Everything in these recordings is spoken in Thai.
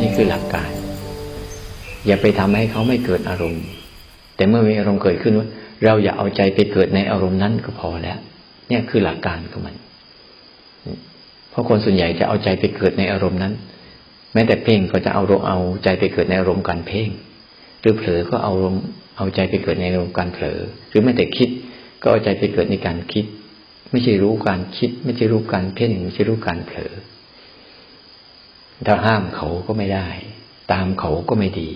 นี่คือหลักการ อย่าไปทำให้เขาไม่เกิดอารมณ์ แต่เมื่อมีอารมณ์เกิดขึ้นว่าเราอย่าเอาใจไปเกิดในอารมณ์นั้นก็พอแล้ว เนี่ยคือหลักการของมัน เพราะคนส่วนใหญ่จะเอาใจไปเกิดในอารมณ์นั้น แม้แต่เพ่งก็จะเอาเอาใจไปเกิดในอารมณ์การเพ่งหรือเผลอก็เอาเอาใจไปเกิดในอารมณ์การเผลอ หรือแม้แต่คิด ก็ใจไปเกิดในการคิด ไม่ใช่รู้การคิด ไม่ใช่รู้การเพ่งไม่ใช่รู้การเผลอถ้าห้ามเขาก็ไม่ได้ ตามเขาก็ไม่ดี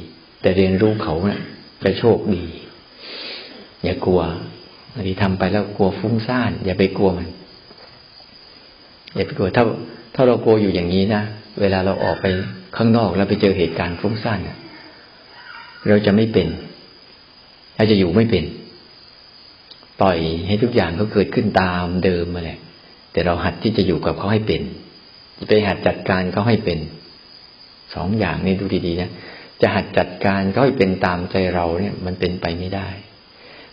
แต่เรียนรู้เขาเนะ่ยจะโชคดี อย่ากลัวบางทีทำไปแล้วกลัวฟุ้งซ่าน อย่าไปกลัวมัน อย่าไปกลัวถ้าถ้าเรากลัวอยู่อย่างนี้นะเวลาเราออกไปข้างนอกแล้วไปเจอเหตุการณ์ฟุ้งซ่านเราจะไม่เป็นเราจะอยู่ไม่เป็น ปล่อยให้ทุกอย่างเขาเกิดขึ้นตามเดิมมาแหละแต่เราหัดที่จะอยู่กับเขาให้เป็นไปหัดจัดการเขาให้เป็นสองอย่างนี้ดูดีๆนะจะหัดจัดการเขาให้เป็นตามใจเราเนี่ย มันเป็นไปไม่ได้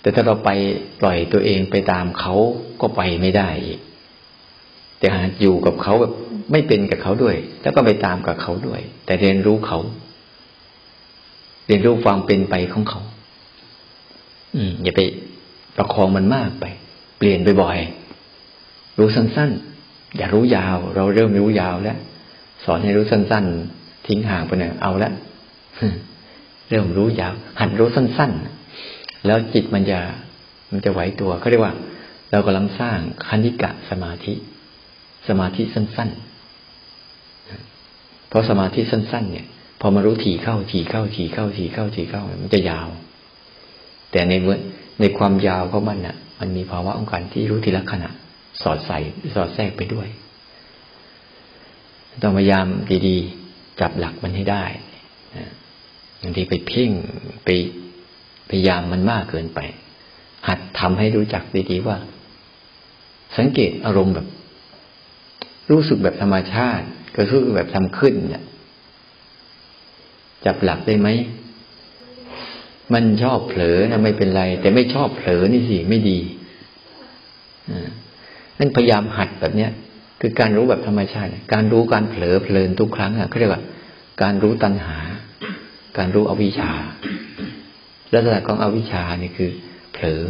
แต่ถ้าเราไปปล่อยตัวเองไปตามเขาก็ไปไม่ได้อีกแต่หัดอยู่กับเขาแบบไม่เป็นกับเขาด้วย แล้วก็ไปตามกับเขาด้วย แต่เรียนรู้เขา เรียนรู้ความเป็นไปของเขา อืมอย่าไป ประคองมันมากไป เปลี่ยนไปบ่อย รู้สั้นๆ อย่ารู้ยาว เราเริ่มรู้ยาวแล้ว สอนให้รู้สั้นๆ ทิ้งห่างไปหน่อยเอาละเริ่มรู้ยาว หัดรู้สั้นๆ แล้วจิตมันจะมันจะไหวตัวเขาเรียกว่า เรากำลังสร้างคณิกะสมาธิ สมาธิสั้นๆ เพราะสมาธิสั้น ๆ เนี่ย พอมารู้ถี่เข้าถี่เข้าถี่เข้าถี่เข้าถี่เข้ามันจะยาว แต่ในเมื่อ ในความยาวของมันน่ะ มันมีภาวะของการที่รู้ทีละขณะ สอดใส่สอดแทรกไปด้วยต้องพยายามดีๆ จับหลักมันให้ได้บางทีไปเพ่งไปพยายามมันมากเกินไป หัดทำให้รู้จักดีๆว่า สังเกตอารมณ์แบบ รู้สึกแบบธรรมชาติก็รู้สึกแบบทำขึ้นเนี่ยจับหลักได้ไหม มันชอบเผลอนะไม่เป็นไร แต่ไม่ชอบเผลอนี่สิไม่ดีนั่นพยายามหัดแบบเนี้ย คือการรู้แบบธรรมชาติ การรู้การเผลอเพลินทุกครั้งอะเขาเรียกว่า การรู้ตัณหา การรู้อวิชชาลักษณะของอวิชชาเนี่ยคือ เผลอ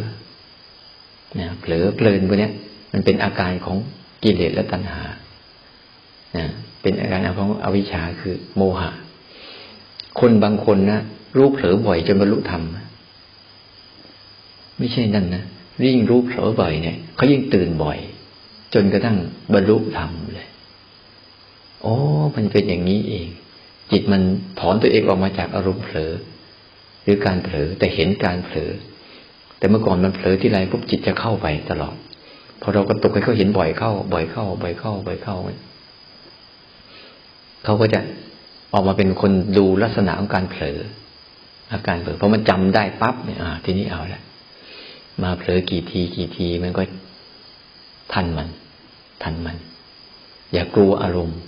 นะเผลอเพลินพวกนี้มันเป็นอาการของกิเลสและตัณหานะเป็นอาการของอวิชชาคือ โมหะ คนบางคนนะ รู้เผลอบ่อยจนบรรลุธรรมไม่ใช่นั่นนะยิ่งรู้เผลอบ่อยเนี่ยเขายิ่งตื่นบ่อย จนกระทั่งบรรลุธรรมเลยโอ้มันเป็นอย่างนี้เอง จิตมันถอนตัวเองออกมาจากอารมณ์เผลอ หรือการเผลอแต่เห็นการเผลอ แต่เมื่อก่อนมันเผลอที่ไรปุ๊บจิตจะเข้าไปตลอดพอเรากระตุกให้เขาเห็นบ่อยเข้า บ่อยเข้า บ่อยเข้า บ่อยเข้าเขาก็จะออกมาเป็นคนดูลักษณะของการเผลอ อาการเผลอเพราะมันจำได้ปั๊บเนี่ยอ่าทีนี้เอาละมาเผลอกี่ทีกี่ทีมันก็ทันมัน ทันมัน อย่ากลัวอารมณ์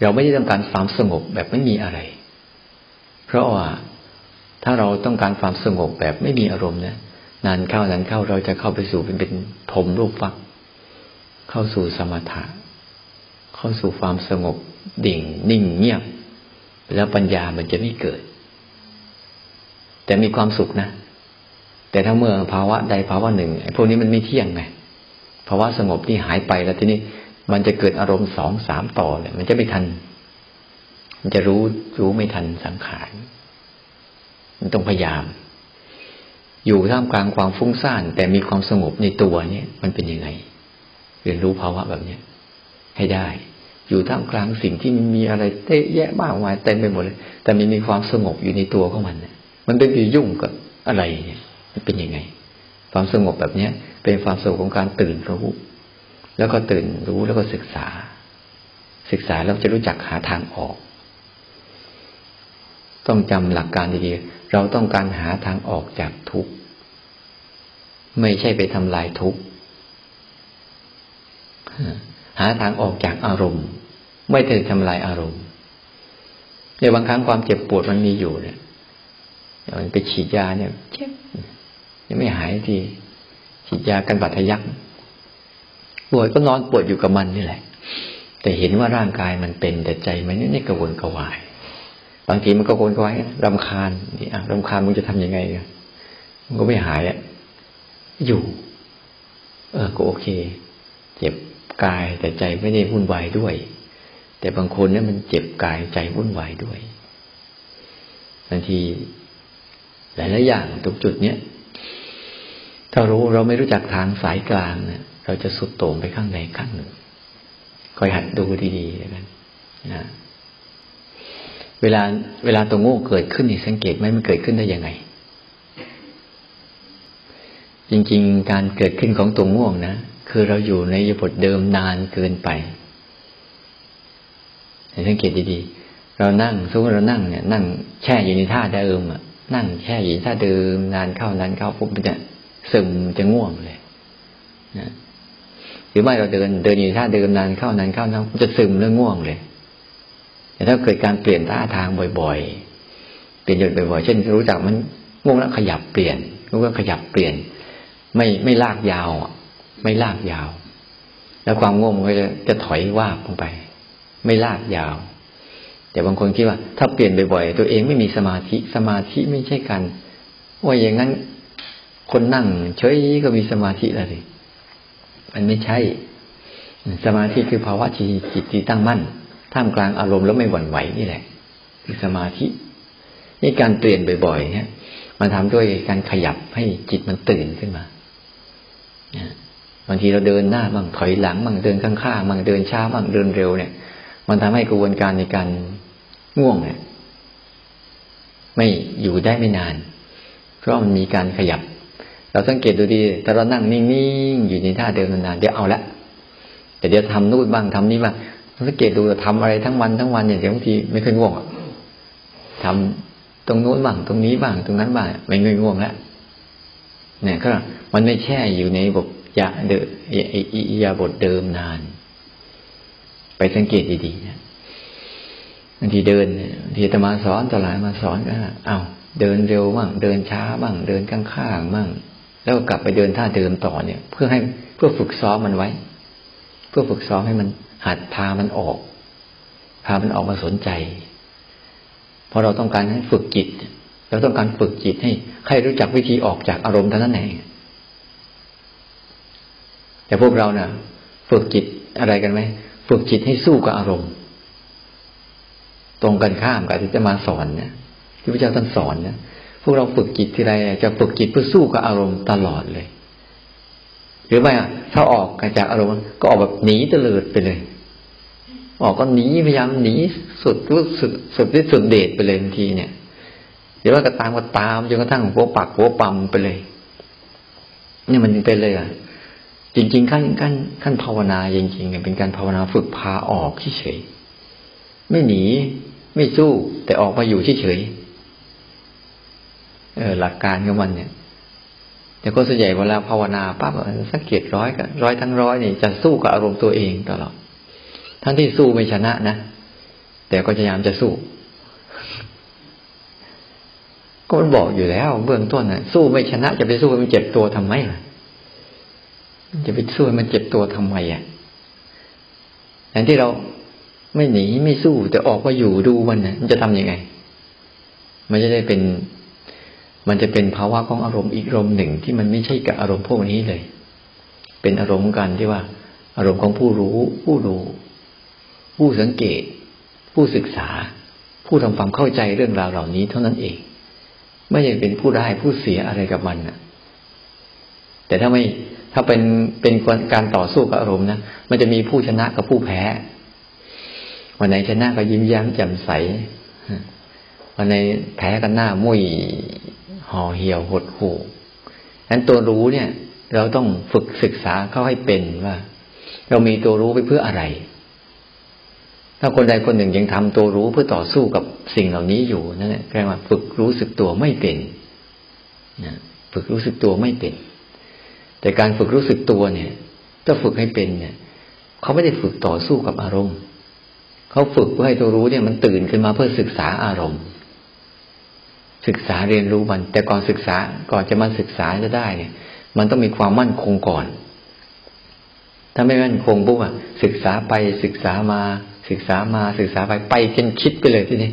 เราไม่ได้ต้องการความสงบแบบไม่มีอะไร เพราะว่าถ้าเราต้องการความสงบแบบไม่มีอารมณ์นะนานเข้านานเข้าเราจะเข้าไปสู่เป็นเป็นถมรูปฟัก เข้าสู่สมถะ เข้าสู่ความสงบดิ่ง นิ่งเงียบ แล้วปัญญามันจะไม่เกิด แต่มีความสุขนะ แต่ถ้าเมื่อภาวะใดภาวะหนึ่งไอ้พวกนี้มันไม่เที่ยงไงภาวะสงบที่หายไปแล้วทีนี้มันจะเกิดอารมณ์สองสามต่อเลยมันจะไม่ทัน มันจะรู้รู้ไม่ทันสังขารมันต้องพยายาม อยู่ท่ามกลางความฟุ้งซ่าน แต่มีความสงบในตัวเนี่ยมันเป็นยังไงเรียนรู้ภาวะแบบเนี้ย ให้ได้ อยู่ท่ามกลางสิ่งที่มันมีอะไรเตะแยะมากมายเต็มไปหมดเลย แต่มันมีความสงบอยู่ในตัวของมันเนี่ย มันเป็นไปยุ่งกับอะไรเนี่ยมันเป็นยังไง ความสงบแบบเนี้ย เป็นความสงบของการตื่นรู้แล้วก็ตื่นรู้แล้วก็ศึกษา ศึกษาแล้วจะรู้จักหาทางออก ต้องจำหลักการดีๆเราต้องการหาทางออกจากทุกข์ไม่ใช่ไปทำลายทุกข์หาทางออกจากอารมณ์ ไม่ได้ทำลายอารมณ์ในบางครั้งความเจ็บปวดมันมีอยู่เนี่ย อย่างไปฉีดยาเนี่ยเจ็บยังไม่หายทีฉีดยากันบาดทะยักป่วยก็นอนปวดอยู่กับมันนี่แหละ แต่เห็นว่าร่างกายมันเป็นแต่ใจมันนี่กระวนกระวาย บางทีมันก็กระวนกระวายรำคาญนี่อะรำคาญมึงจะทํำยังไงมันก็ไม่หายอะอยู่ เออก็โอเค เจ็บกายแต่ใจไม่ได้วุ่นวายด้วย แต่บางคนเนี่ยมันเจ็บกายใจวุ่นวายด้วยบางที หลายๆอย่างตรงจุดเนี้ยถ้ารู้เราไม่รู้จักทางสายกลางเนี่ยเราจะสุดโต่งไปข้างใดข้างหนึ่งคอยหัดดูดีๆกันนะเวลาเวลาตัวโง่เกิดขึ้นนี่สังเกตไหมมันเกิดขึ้นได้ยังไง จริง ๆ การเกิดขึ้นของตัวง่วงนะคือเราอยู่ในยบทเดิมนานเกินไปสังเกตดีๆเรานั่งสมมติเรานั่งเนี่ย นั่งแช่อยู่ในท่าเดิมอะ นั่งแช่อยู่ในท่าเดิมนานเข้านานเข้าปุ๊บมันจะซึมจะง่วงเลยนะหรือไม่เราเดินเดินอยู่ท่าเดิมนานเข้านานเข้านั้นจะซึมเรื่องง่วงเลย แต่ถ้าเกิดการเปลี่ยนท่าทางบ่อยๆ เปลี่ยนหยุดบ่อยๆ เช่น รู้จักมันง่วงแล้วขยับเปลี่ยนง่วงก็ขยับเปลี่ยน ไม่ไม่ลากยาวไม่ลากยาว แล้วความง่วงมันก็จะจะถอยว่าบลงไป ไม่ลากยาว แต่บางคนคิดว่า ถ้าเปลี่ยนบ่อยๆตัวเองไม่มีสมาธิสมาธิไม่ใช่กันว่าอย่างนั้นคนนั่งเฉยก็มีสมาธิแล้วสิมันไม่ใช่ สมาธิคือภาวะจิตจิตที่ตั้งมั่นท่ามกลางอารมณ์แล้วไม่หวั่นไหวนี่แหละ คือสมาธินี่การเปลี่ยนบ่อยๆเนี่ยมันทำด้วยการขยับให้จิตมันตื่นขึ้นมาบางทีเราเดินหน้าบ้างถอยหลังบ้างเดินข้างๆบ้างเดินช้าบ้างเดินเร็วเนี่ย มันทำให้กระบวนการในการ ง่วงเนี่ยไม่อยู่ได้ไม่นาน เพราะมันมีการขยับ เราสังเกตดูดีแต่เรานั่งนิ่งๆอยู่ในท่าเดิมนานๆเดี๋ยวเอาละแต่เดี๋ยวทำนู่นบ้างทำนี้บ้างสังเกตดูทำอะไรทั้งวันทั้งวันอย่างบางทีไม่เคยง่วงทำตรงนู้นบ้างตรงนี้บ้างตรงนั้นบ้างไม่เคยง่วงแล้วเนี่ยก็มันไม่แช่อยู่ในบทยาเดอยาบทเดิมนาน ไปสังเกตดีๆนะ บางทีเดินทีตมาสอนตลายมาสอนก็เอา้าเดินเร็วบ้างเดินช้าบ้างเดินข้างๆบ้างแล้วกลับไปเดินท่าเดิมต่อเนี่ย เพื่อให้เพื่อฝึกซ้อมมันไว้ เพื่อฝึกซ้อมให้มันหัดพามันออก พามันออกมาสนใจเพราะเราต้องการให้ฝึกจิตเราต้องการฝึกจิตให้ใครรู้จักวิธีออกจากอารมณ์ท่านั้นเองแต่พวกเราเนะ่ะ ฝึกจิตอะไรกันไหมฝึกจิตให้สู้กับอารมณ์ ตรงกันข้ามกับที่จะมาสอนเนี่ย ที่พระเจ้าท่านสอนเนี่ยพวกเราฝึกจิตทีไรจะฝึกจิตเพื่อสู้กับอารมณ์ตลอดเลย หรือไม่ถ้าออกจากอารมณ์ก็ออกแบบหนีเตลิดไปเลย ออกก็หนีพยายามหนีสุดรู้สุดสุดที่สุดเดชไปเลยบางทีเนี่ยเดี๋ยวว่าก็ตามก็ตามจนกระทั่งหัวปักหัวปั๊มไปเลยนี่มันเป็นเลยอะจริง ๆ ขั้นขั้นขั้นภาวนาจริงๆเป็นการภาวนาฝึกพาออกเฉยไม่หนี ไม่สู้ แต่ออกมาอยู่เฉยเออหลักการของมันเนี่ย แต่ก็ส่วนใหญ่เวลาภาวนาปั๊บสังเกตร้อยกับร้อยทั้งร้อยนี่จะสู้กับอารมณ์ตัวเองตลอดทั้งที่สู้ไม่ชนะนะแต่ก็พยายามจะสู้ ก็มันบอกอยู่แล้ว เบื้องต้นนะสู้ไม่ชนะ จะไปสู้มันเจ็บตัวทำไมล่ะจะไปสู้มันเจ็บตัวทำไมอะแต่างที่เรา ไม่หนีไม่สู้แต่ออกมาอยู่ดูมันนะมันจะทํำยังไง มันจะได้เป็น มันจะเป็นภาวะของอารมณ์อีกอารมณ์หนึ่งที่มันไม่ใช่กับอารมณ์พวกนี้เลย เป็นอารมณ์กันที่ว่า อารมณ์ของผู้รู้ ผู้ดู ผู้สังเกต ผู้ศึกษา ผู้ทำความเข้าใจเรื่องราวเหล่านี้เท่านั้นเอง ไม่ใช่เป็นผู้ได้ผู้เสียอะไรกับมันนะแต่ถ้าไม่ถ้าเป็นเป็นการต่อสู้กับอารมณ์นะมันจะมีผู้ชนะกับผู้แพ้ วันไหนชนะก็ยิ้มแย้มแจ่มใสวันไหนแพ้กันหน้ามุ้ยห่อเหี่ยวหดหู่นั้นตัวรู้เนี่ย เราต้องฝึกศึกษาเข้าให้เป็นว่า เรามีตัวรู้ไปเพื่ออะไร ถ้าคนใดคนหนึ่งยังทำตัวรู้เพื่อต่อสู้กับสิ่งเหล่านี้อยู่นั่นแหละแปลว่าฝึกรู้สึกตัวไม่เป็นนะฝึกรู้สึกตัวไม่เป็น แต่การฝึกรู้สึกตัวเนี่ย ถ้าฝึกให้เป็นเนี่ย เขาไม่ได้ฝึกต่อสู้กับอารมณ์ เขาฝึกเพื่อให้ตัวรู้เนี่ยมันตื่นขึ้นมาเพื่อศึกษาอารมณ์ ศึกษาเรียนรู้มัน แต่ก่อนศึกษาก่อนจะมาศึกษาจะได้เนี่ย มันต้องมีความมั่นคงก่อน ถ้าไม่มั่นคงปุ๊บอะศึกษาไปศึกษามา ศึกษามาศึกษาไปไปจนคิดไปเลยที่นี่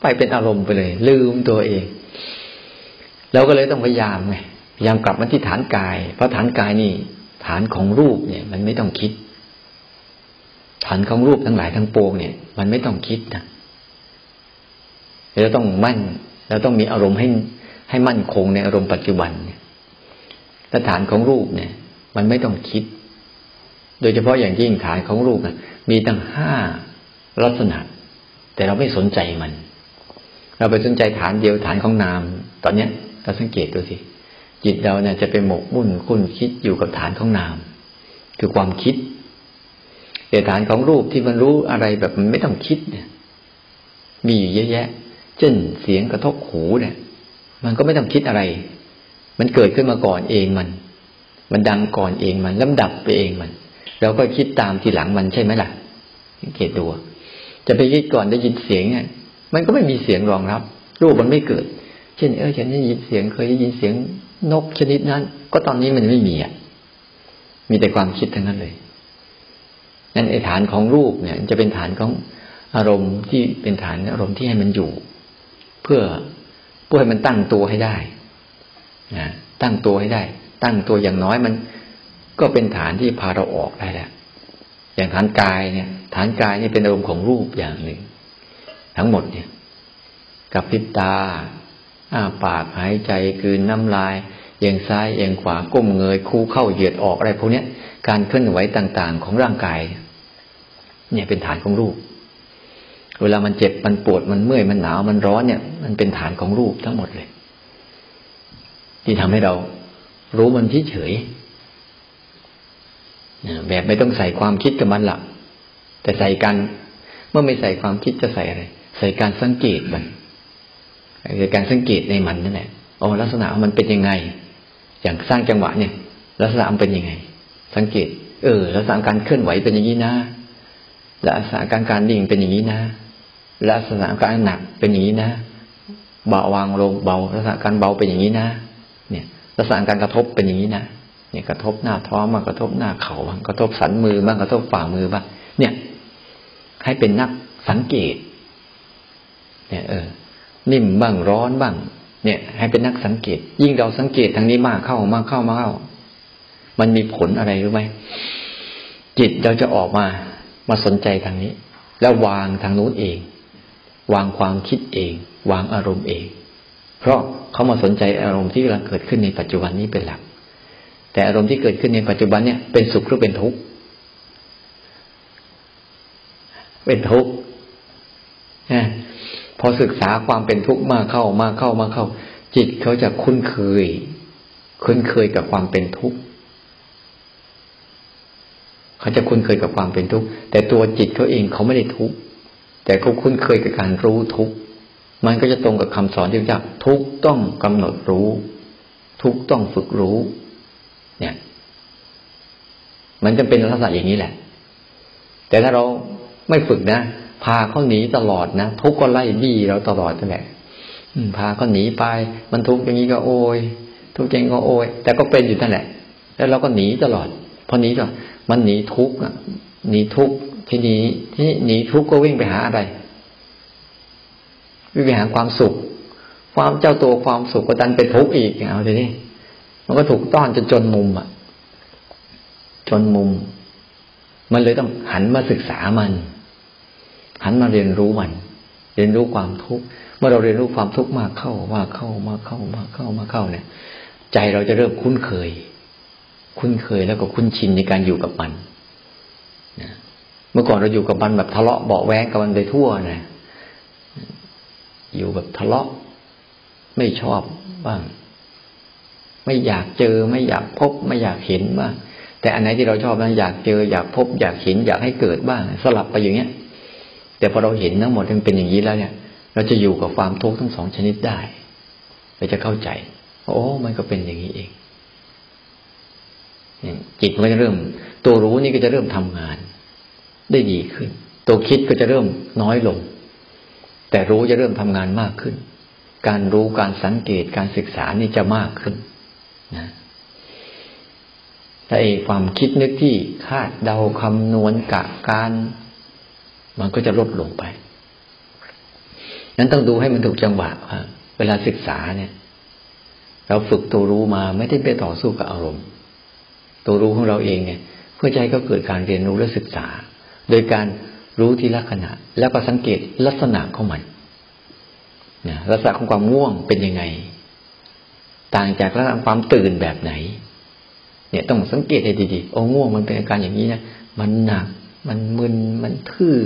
ไปเป็นอารมณ์ไปเลย ลืมตัวเองเราก็เลยต้องพยายามไงพยายามกลับมาที่ฐานกาย เพราะฐานกายนี่ ฐานของรูปเนี่ย มันไม่ต้องคิด ฐานของรูปทั้งหลายทั้งปวงเนี่ย มันไม่ต้องคิดนะเราต้องมั่นเราต้องมีอารมณ์ให้ให้มั่นคงในอารมณ์ปัจจุบันเนี่ยฐานของรูปเนี่ย มันไม่ต้องคิด โดยเฉพาะอย่างยิ่งฐานของรูปนะมีตั้งห้าลักษณะ แต่เราไม่สนใจมัน เราไปสนใจฐานเดียวฐานของนาม ตอนเนี้ยเราสังเกตดูสิจิตเราเนี่ยจะไปหมกมุ่นคุ้นคิดอยู่กับฐานของนาม คือความคิด แต่ฐานของรูปที่มันรู้อะไรแบบมันไม่ต้องคิดเนี่ย มีอยู่เยอะแยะ เช่นเสียงกระทบหูเนี่ย มันก็ไม่ต้องคิดอะไร มันเกิดขึ้นมาก่อนเองมัน มันดังก่อนเองมันลำดับไปเองมันเราก็คิดตามทีหลังมันใช่ไหมล่ะสังเกตดูจะไปคิดก่อนได้ยินเสียงเนี่ยมันก็ไม่มีเสียงรองรับ รูปมันไม่เกิด เช่น เออฉันได้ยินเสียงเคยได้ยินเสียงนกชนิดนั้น ก็ตอนนี้มันไม่มีอะมีแต่ความคิดทั้งนั้นเลย นั่นไอ้ฐานของรูปเนี่ย จะเป็นฐานของอารมณ์ที่เป็นฐานอารมณ์ที่ให้มันอยู่ เพื่อเพื่อให้มันตั้งตัวให้ได้นะตั้งตัวให้ได้ ตั้งตัวอย่างน้อยมัน ก็เป็นฐานที่พาเราออกได้แล้วอย่างฐานกายเนี่ย ฐานกายนี่เป็นอารมณ์ของรูปอย่างหนึ่ง ทั้งหมดเนี่ย กับพิบตาอ้าปากหายใจคืนน้ำลาย เอียงซ้ายเอียงขวาก้มเงยคู่เข้าเหยียดออกอะไรพวกนี้การเคลื่อนไหวต่างๆ ของร่างกาย เนี่ยเป็นฐานของรูป เวลามันเจ็บมันปวดมันเมื่อยมันหนาวมันร้อนเนี่ย มันเป็นฐานของรูปทั้งหมดเลย ที่ทำให้เรารู้มันเฉยแบบไม่ต้องใส่ความคิดกับมันหลักแต่ใส่การเมื่อไม่ใส่ความคิดจะใส่อะไรใส่การสังเกตมันคือการสังเกตในมันนั่นแหละโอ้ลักษณะมันเป็นยังไง อย่างสร้างจังหวะเนี่ย ลักษณะมันเป็นยังไง สังเกต เออ ลักษณะการเคลื่อนไหวเป็นอย่างนี้นะลักษณะการการดิ่งเป็นอย่างนี้นะลักษณะการหนักเป็นอย่างนี้นะเบาวางลงเบา ลักษณะการเบาเป็นอย่างนี้นะเนี่ยลักษณะการกระทบเป็นอย่างนี้นะเนี่ยกระทบหน้าท้องบ้างกระทบหน้าเข่าบ้างกระทบสันมือบ้างกระทบฝ่ามือบ้างเนี่ย ให้เป็นนักสังเกต เนี่ย เออ นิ่มบ้างร้อนบ้าง เนี่ย ให้เป็นนักสังเกต ยิ่งเราสังเกตทางนี้มากเข้ามากเข้ามาเข้า มันมีผลอะไรรู้ไหมจิตเราจะออกมามาสนใจทางนี้ แล้ววางทางนู้นเอง วางความคิดเอง วางอารมณ์เอง เพราะเขามาสนใจอารมณ์ที่กำลังเกิดขึ้นในปัจจุบันนี้เป็นหลัก แต่อารมณ์ที่เกิดขึ้นในปัจจุบันเนี่ยเป็นสุขหรือเป็นทุกข์เป็นทุกข์ พอศึกษาความเป็นทุกข์มากเข้ามากเข้ามากเข้า จิตเขาจะคุ้นเคย คุ้นเคยกับความเป็นทุกข์เขาจะคุ้นเคยกับความเป็นทุกข์แต่ตัวจิตเขาเองเขาไม่ได้ทุกข์แต่เขาคุ้นเคยกับการรู้ทุกข์มันก็จะตรงกับคำสอนที่ว่าทุกต้องกำหนดรู้ ทุกต้องฝึกรู้ เนี่ย มันจะเป็นลักษณะอย่างนี้แหละ แต่ถ้าเราไม่ฝึกนะ พาเขาหนีตลอดนะทุกก็ไล่บี้เราตลอดนั่นแหละพาเขาหนีไป มันทุกอย่างนี้ก็โอยทุกอย่างก็โอยแต่ก็เป็นอยู่นั่นแหละ แล้วเราก็หนีตลอด พอหนีก็มันหนีทุกข์หนีทุกข์ทีนี้ที่หนีทุกข์ก็วิ่งไปหาอะไร วิ่งไปหาความสุข ความเจ้าตัวความสุขก็ดันเป็นทุกข์อีกเอาทีนี้มันก็ถูกต้อนจนจนมุมอะ จนมุม มันเลยต้องหันมาศึกษามัน หันมาเรียนรู้มัน เรียนรู้ความทุกข์เมื่อเราเรียนรู้ความทุกข์มากเข้ามากเข้ามากเข้ามากเข้ามาเข้าเนี่ย ใจเราจะเริ่มคุ้นเคย คุ้นเคยแล้วก็คุ้นชินในการอยู่กับมันเมื่อก่อนเราอยู่กับมันแบบทะเลาะเบาแวงกับมันไปทั่วนะอยู่แบบทะเลาะ ไม่ชอบบ้าง ไม่อยากเจอไม่อยากพบ ไม่อยากเห็นบ้างแต่อันไหนที่เราชอบนะอยากเจออยากพบ อยากเห็นอยากให้เกิดบ้าง สลับไปอย่างเงี้ย แต่พอเราเห็นทั้งหมดมันเป็นอย่างนี้แล้วเนี่ย เราจะอยู่กับความทุกข์ทั้งสองชนิดได้ เราจะเข้าใจ โอ้มันก็เป็นอย่างนี้เองจิตมันก็จะเริ่ม ตัวรู้นี่ก็จะเริ่มทำงาน ได้ดีขึ้น ตัวคิดก็จะเริ่มน้อยลง แต่รู้จะเริ่มทำงานมากขึ้น การรู้การสังเกตการศึกษานี่จะมากขึ้นนะถ้าไอ้ความคิดนึกที่คาดเดาคำนวณกะการ มันก็จะลดลงไป นั้นต้องดูให้มันถูกจังหวะเวลาศึกษาเนี่ย เราฝึกตัวรู้มาไม่ได้ไปต่อสู้กับอารมณ์ ตัวรู้ของเราเองเนี่ย เพื่อใจก็เกิดการเรียนรู้และศึกษา โดยการรู้ที่ลักษณะ แล้วก็สังเกตลักษณะของมันนะลักษณะของความง่วงเป็นยังไง ต่างจากลักษณะความตื่นแบบไหน เนี่ยต้องสังเกตให้ดีๆโอ้ง่วงมันเป็นอาการอย่างนี้นะมันหนัก มันมึนมันทื่อ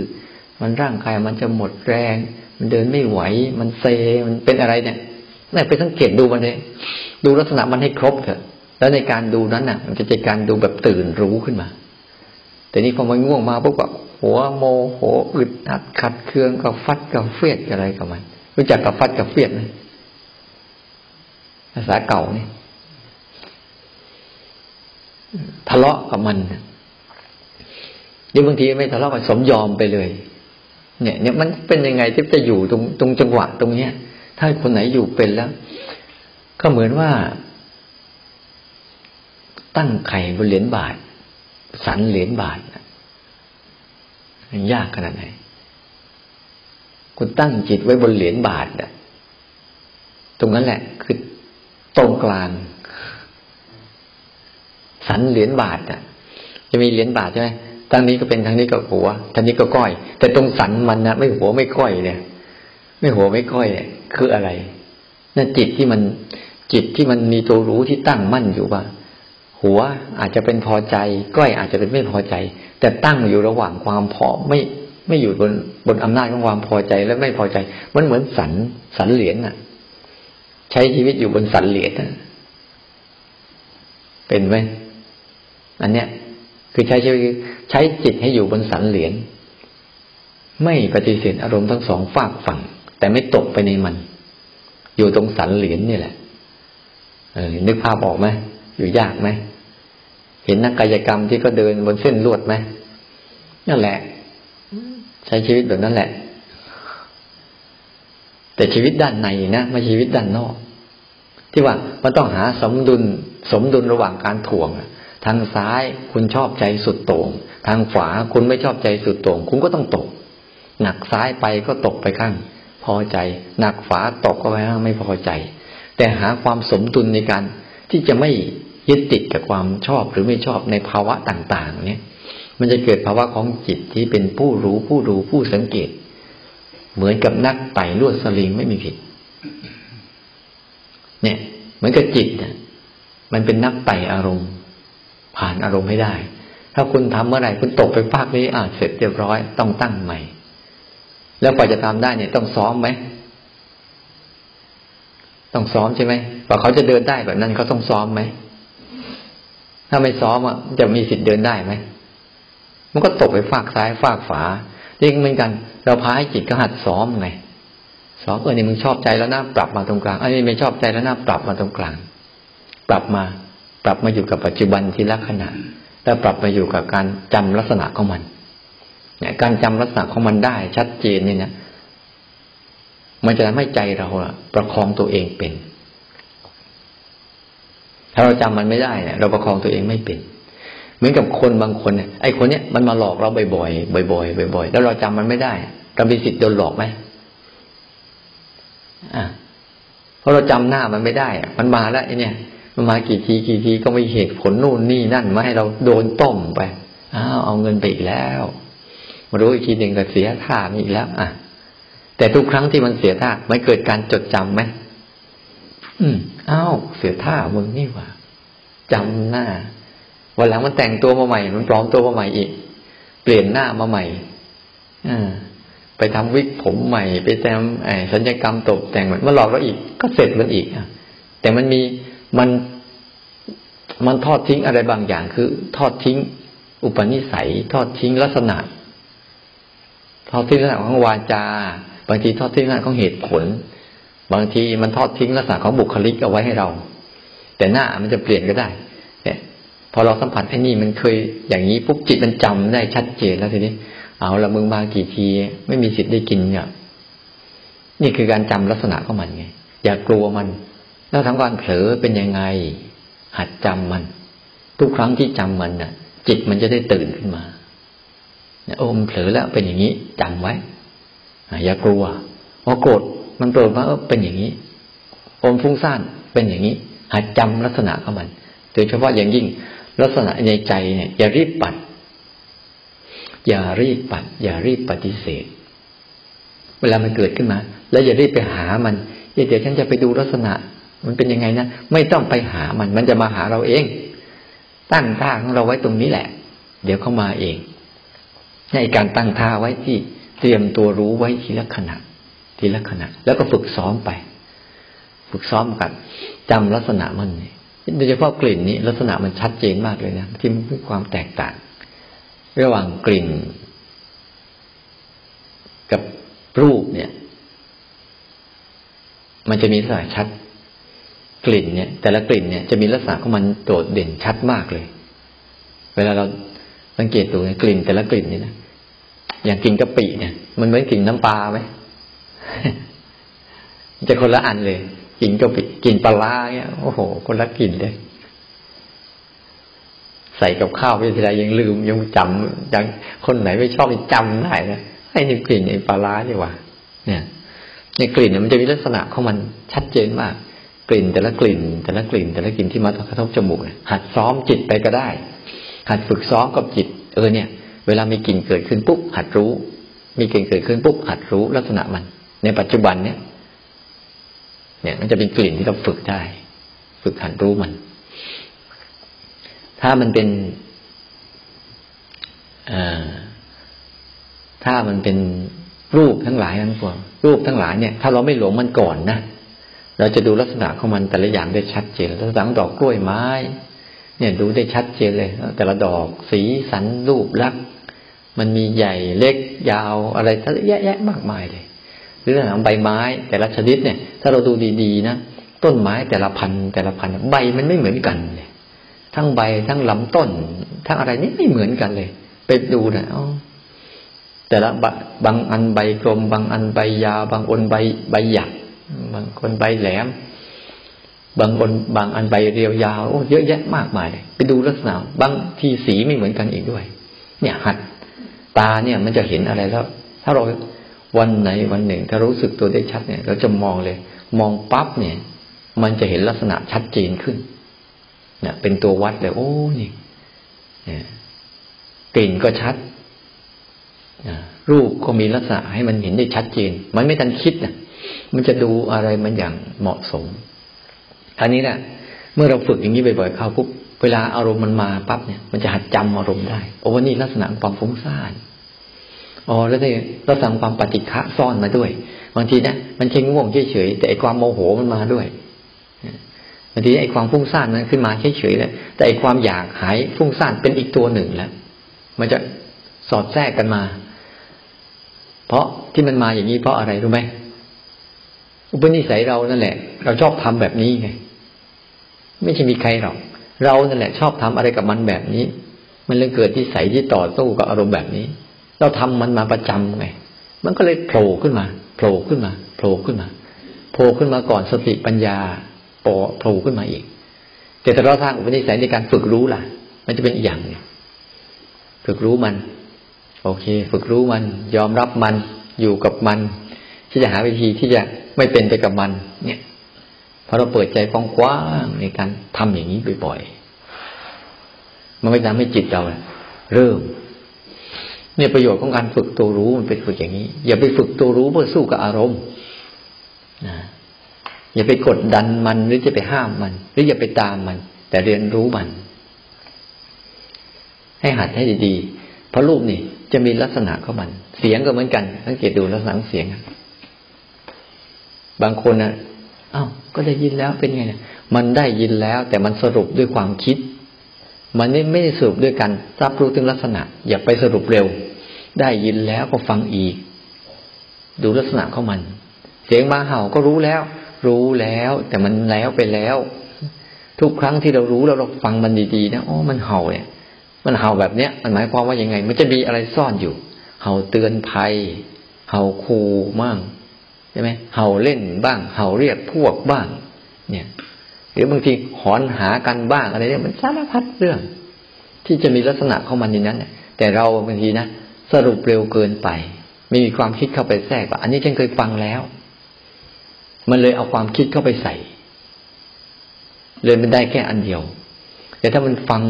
มันร่างกายมันจะหมดแรง มันเดินไม่ไหว มันเซมันเป็นอะไรเนี่ยนี่ไปสังเกตดูมันเลยดูลักษณะมันให้ครบเถอะ แล้วในการดูนั้นน่ะ มันจะเป็นการดูแบบตื่นรู้ขึ้นมา แต่นี่พอมันง่วงมาปุ๊บก็หัวโมโหอึดอัดขัดเคืองกับฟัดกับเฟียดอะไรกับมัน รู้จักกับฟัดกับเฟียดไหมภาษาเก่านี่ทะเลาะกับมัน นี่บางทีไม่ทะเลาะกันสมยอมไปเลย เนี่ย เนี่ยมันเป็นยังไงที่จะอยู่ตรงตรงจังหวะตรงเนี้ย ถ้าคนไหนอยู่เป็นแล้ว ก็เหมือนว่า ตั้งไข่บนเหรียญบาท สันเหรียญบาทมันยากขนาดไหนคุณตั้งจิตไว้บนเหรียญบาทอะตรงนั้นแหละ คือตรงกลาง สันเหรียญบาทอะจะมีเหรียญบาทใช่ไหม ทางนี้ก็เป็นทางนี้ก็หัวทางนี้ก็ก้อย แต่ตรงสันมันนะไม่หัวไม่ก้อยเนี่ย ไม่หัวไม่ก้อยเนี่ย คืออะไรนั่นจิตที่มันจิตที่มันมีตัวรู้ที่ตั้งมั่นอยู่ว่าหัวอาจจะเป็นพอใจก้อยอาจจะเป็นไม่พอใจ แต่ตั้งอยู่ระหว่างความพอไม่ไม่อยู่บนบนอำนาจของความพอใจและไม่พอใจ มันเหมือนสันสันเหรียญน่ะ ใช้ชีวิตอยู่บนสันเหรียญเป็นไหมอันเนี้ย คือใช้ชีวิต ใช้จิตให้อยู่บนสันเหรียญไม่ปฏิเสธอารมณ์ทั้งสองฝากฝั่ง แต่ไม่ตกไปในมัน อยู่ตรงสันเหรียญนี่แหละ เออนึกภาพออกไหมอยู่ยากไหมเห็นนักกายกรรมที่ก็เดินบนเส้นลวดไหมนั่นแหละ ใช้ชีวิตแบบนั้นแหละ แต่ชีวิตด้านในนะไม่ชีวิตด้านนอก ที่ว่ามันต้องหาสมดุล สมดุลระหว่างการถ่วงทางซ้ายคุณชอบใจสุดโต่ง ทางขวาคุณไม่ชอบใจสุดโต่งคุณก็ต้องตก หนักซ้ายไปก็ตกไปข้าง พอใจ หนักขวาตกก็ไปข้างไม่พอใจ แต่หาความสมดุลในการที่จะไม่ยึดติดกับความชอบหรือไม่ชอบในภาวะต่างๆ เนี่ย มันจะเกิดภาวะของจิตที่เป็นผู้รู้ผู้ดูผู้สังเกต เหมือนกับนักไต่ลวดสลิงไม่มีผิด เนี่ย เหมือนกับจิตเนี่ยมันเป็นนักไต่อารมณ์ ผ่านอารมณ์ให้ได้ ถ้าคุณทำเมื่อไหร่คุณตกไปภาคนี้อ่าเสร็จเรียบร้อย ต้องตั้งใหม่ แล้วกว่าจะทำได้เนี่ยต้องซ้อมไหมต้องซ้อมใช่ไหมกว่าเขาจะเดินได้แบบนั้นเขาต้องซ้อมไหมถ้าไม่ซ้อมอะจะมีสิทธิ์เดินได้ไหมมันก็ตกไปฝากซ้ายฝากฝาเรียกเหมือนกัน เราพาให้จิตก็หัดซ้อมไงซ้อมเออนี่มึงชอบใจแล้วนะปรับมาตรงกลางอันนี้ไม่ชอบใจแล้วนะปรับมาตรงกลาง ปรับมา ปรับมาอยู่กับปัจจุบันทีละขณะ แล้วปรับมาอยู่กับการจำลักษณะของมัน เนี่ย การจำลักษณะของมันได้ ชัดเจนนี่นะมันจะทำให้ใจเราประคองตัวเองเป็น ถ้าเราจำมันไม่ได้เนี่ย เราประคองตัวเองไม่เป็น เหมือนกับคนบางคนเนี่ยไอ้คนเนี้ยมันมาหลอกเราบ่อยๆบ่อยๆบ่อยๆแล้วเราจำมันไม่ได้เรามีสิทธิ์โดนหลอกไหมอะเพราะเราจำหน้ามันไม่ได้ มันมาแล้วไอ้เนี่ย มากี่ทีกี่ทีก็ไม่เหตุผลนู่นนี่นั่นมาให้เราโดนต้มไปอ้าวเอาเงินไปอีกแล้วมารู้อีกทีหนึ่งก็เสียท่ามีอีกแล้วอะแต่ทุกครั้งที่มันเสียท่ามันเกิดการจดจำไหมอืมอ้าวเสียท่ามึงนี่ว่าจำหน้าวันหลังมันแต่งตัวมาใหม่ มันปลอมตัวมาใหม่อีก เปลี่ยนหน้ามาใหม่อไปทำวิกผมใหม่ ไปแต่งสัญญกรรมตกแต่งมันหลอกเราอีก ก็เสร็จมันอีกแต่มันมี มันมันทอดทิ้งอะไรบางอย่างคือ ทอดทิ้ง อุปนิสัย ทอดทิ้งลักษณะ ทอดทิ้งลักษณะของวาจา บางทีทอดทิ้งลักษณะของเหตุผล บางทีมันทอดทิ้งลักษณะของบุคลิกเอาไว้ให้เรา แต่หน้ามันจะเปลี่ยนก็ได้ เนี่ย พอเราสัมผัสไอ้นี่มันเคยอย่างนี้ปุ๊บจิตมันจำได้ชัดเจนแล้วทีนี้ เอาละมึงมากี่ที ไม่มีสิทธิ์ได้กินเนี่ยนี่คือการจำลักษณะของมันไง อย่ากลัวมัน แล้วทั้งการเผลอเป็นยังไง หัดจำมัน ทุกครั้งที่จำมันน่ะ จิตมันจะได้ตื่นขึ้นมาโอ้มเผลอแล้วเป็นอย่างนี้จำไว้อย่ากลัวพอโกรธมันโกรธมาเออเป็นอย่างนี้โอมฟุ้งซ่านเป็นอย่างนี้ หัดจำลักษณะของมันโดยเฉพาะอย่างยิ่ง ลักษณะในใจเนี่ย อย่ารีบปัด อย่ารีบปัด อย่ารีบปฏิเสธ เวลามันเกิดขึ้นมา แล้วอย่ารีบไปหามันเดี๋ยวฉันจะไปดูลักษณะ มันเป็นยังไงนะไม่ต้องไปหามันมันจะมาหาเราเอง ตั้งท่าของเราไว้ตรงนี้แหละ เดี๋ยวเขามาเองในการตั้งท่าไว้ที่เตรียมตัวรู้ไว้ทีละขณะ ทีละขณะ แล้วก็ฝึกซ้อมไป ฝึกซ้อมกันจำลักษณะมันโดยเฉพาะกลิ่นนี้ลักษณะมันชัดเจนมากเลยนะที่มีความแตกต่าง ระหว่างกลิ่น กับรูปเนี่ย มันจะมีลักษณะชัด กลิ่นเนี่ย แต่ละกลิ่นเนี่ยจะมีลักษณะของมันโดดเด่นชัดมากเลย เวลาเราสังเกตดูกลิ่นแต่ละกลิ่นนี่นะอย่างกลิ่นกะปิเนี่ย มันเหมือนกลิ่นน้ำปลาไหมจะคนละอันเลยกลิ่นกะปิกลิ่นปลาเนี่ยโอ้โห คนละกลิ่นเลยใส่กับข้าวไปทีไรยังลืมยังจำยังคนไหนไม่ชอบจำได้นะไอ้นี่กลิ่นไอ้ปลานี่ว่าเนี่ยในกลิ่นเนี่ยมันจะมีลักษณะของมันชัดเจนมาก กลิ่นแต่ละกลิ่น แต่ละกลิ่น แต่ละกลิ่นที่มากระทบจมูกหัดซ้อมจิตไปก็ได้ หัดฝึกซ้อมกับจิต เออเนี่ย เวลามีกลิ่นเกิดขึ้นปุ๊บหัดรู้ มีกลิ่นเกิดขึ้นปุ๊บหัดรู้ลักษณะมัน ในปัจจุบันเนี่ย เนี่ยมันจะเป็นกลิ่นที่เราฝึกได้ ฝึกหัดรู้มัน ถ้ามันเป็นถ้ามันเป็นรูปทั้งหลายทั้งปวงรูปทั้งหลายเนี่ย ถ้าเราไม่หลงมันก่อนนะ เราจะดูลักษณะของมันแต่ละอย่างได้ชัดเจนลักษณะดอกกล้วยไม้ เนี่ยดูได้ชัดเจนเลย แต่ละดอกสีสันรูปลักษณ์มันมีใหญ่เล็กยาวอะไรทั้งแยะมากมายเลย หรือเรื่องใบไม้ แต่ละชนิดเนี่ย ถ้าเราดูดีๆนะต้นไม้แต่ละพันแต่ละพันใบมันไม่เหมือนกันเลยทั้งใบทั้งลำต้น ทั้งอะไรนี่ไม่เหมือนกันเลย ไปดูนะอ๋อแต่ละบางอันใบกลม บางอันใบยาวบางอันใบใบหยัก บางคนใบแหลม บางคนบางอันใบเรียวยาวโอ้เยอะแยะมากมายเลยไปดูลักษณะบางทีสีไม่เหมือนกันอีกด้วย เนี่ย หัดตาเนี่ยมันจะเห็นอะไรแล้ว ถ้าเราวันไหนวันหนึ่ง ถ้ารู้สึกตัวได้ชัดเนี่ย เราจะมองเลย มองปั๊บเนี่ย มันจะเห็นลักษณะชัดเจนขึ้นเนี่ยเป็นตัววัดเลย โอ้นี่เนี่ยกลิ่นก็ชัดรูปก็มีลักษณะให้มันเห็นได้ชัดเจน มันไม่ทันคิดนะ มันจะดูอะไรมันอย่างเหมาะสมครานี้แหละเมื่อเราฝึกอย่างนี้บ่อยๆเข้าปุ๊บเวลาอารมณ์มันมาปั๊บเนี่ย มันจะหัดจำอารมณ์ได้โอ้นี่ลักษณะความฟุ้งซ่านอ๋อแล้วเนี่ยเราสั่งความปฏิฆะซ่อนมาด้วยบางทีนะมันเช่ง่วงเฉยๆแต่ไอความโมโหมันมาด้วยบางทีไอความฟุ้งซ่านนั้นขึ้นมาเฉยๆแล้วแต่ไอความอยากหายฟุ้งซ่านเป็นอีกตัวหนึ่งแล้วมันจะสอดแทรกกันมา เพราะที่มันมาอย่างนี้เพราะอะไรรู้ไหม อุปนิสัยเรานั่นแหละ เราชอบทำแบบนี้ไงไม่ใช่มีใครหรอกเรานั่นแหละ ชอบทำอะไรกับมันแบบนี้ มันเลยเกิดที่ใสที่ต่อสู้กับอารมณ์แบบนี้ เราทำมันมาประจำไง มันก็เลยโผล่ขึ้นมาโผล่ขึ้นมาโผล่ขึ้นมาโผล่ขึ้นมาก่อนสติปัญญาปโผล่ขึ้นมาอีก แต่ถ้าเราสร้างอุปนิสัยในการฝึกรู้ล่ะ มันจะเป็นอีกอย่างฝึกรู้มัน โอเค ฝึกรู้มัน ยอมรับมันอยู่กับมัน ที่จะหาวิธีที่จะ ไม่เป็นไปกับมัน เนี่ยพอเราเปิดใจกว้างๆในการทำอย่างนี้บ่อยๆมันไม่ทำให้จิตเราเริ่ม เนี่ยประโยชน์ของการฝึกตัวรู้มันเป็นฝึกอย่างนี้ อย่าไปฝึกตัวรู้เพื่อสู้กับอารมณ์นะอย่าไปกดดันมันหรือจะไปห้ามมัน หรืออย่าไปตามมัน แต่เรียนรู้มัน ให้หัดให้ดีๆเพราะรูปนี่จะมีลักษณะของมัน เสียงก็เหมือนกันสังเกตดูลักษณะเสียง บางคนนะอ้าวก็ได้ยินแล้วเป็นไงเนี่ยมันได้ยินแล้วแต่มันสรุปด้วยความคิด มันไม่ไม่ได้สรุปด้วยกันรับรู้ถึงลักษณะ อย่าไปสรุปเร็ว ได้ยินแล้วก็ฟังอีก ดูลักษณะของมัน เสียงมาเห่าก็รู้แล้ว รู้แล้ว แต่มันแล้วไปแล้ว ทุกครั้งที่เรารู้แล้วเราฟังมันดีๆนะอ๋อมันเห่าเนี่ยมันเห่าแบบเนี้ยมันหมายความว่ายังไง มันจะมีอะไรซ่อนอยู่ เห่าเตือนภัย เห่าคูมั่ง ช่ไหมเห่าเล่นบ้าง เห่าเรียกพวกบ้าง เนี่ย หรือบางทีหอนหากันบ้างอะไรเนี่ยมันสารพัดเรื่อง ที่จะมีลักษณะเข้ามาในนั้นแต่เราบางทีนะสรุปเร็วเกินไป ไม่มีความคิดเข้าไปแทรกว่าอันนี้ฉันเคยฟังแล้ว มันเลยเอาความคิดเข้าไปใส่ เลยมันได้แค่อันเดียว แต่ถ้ามันฟัง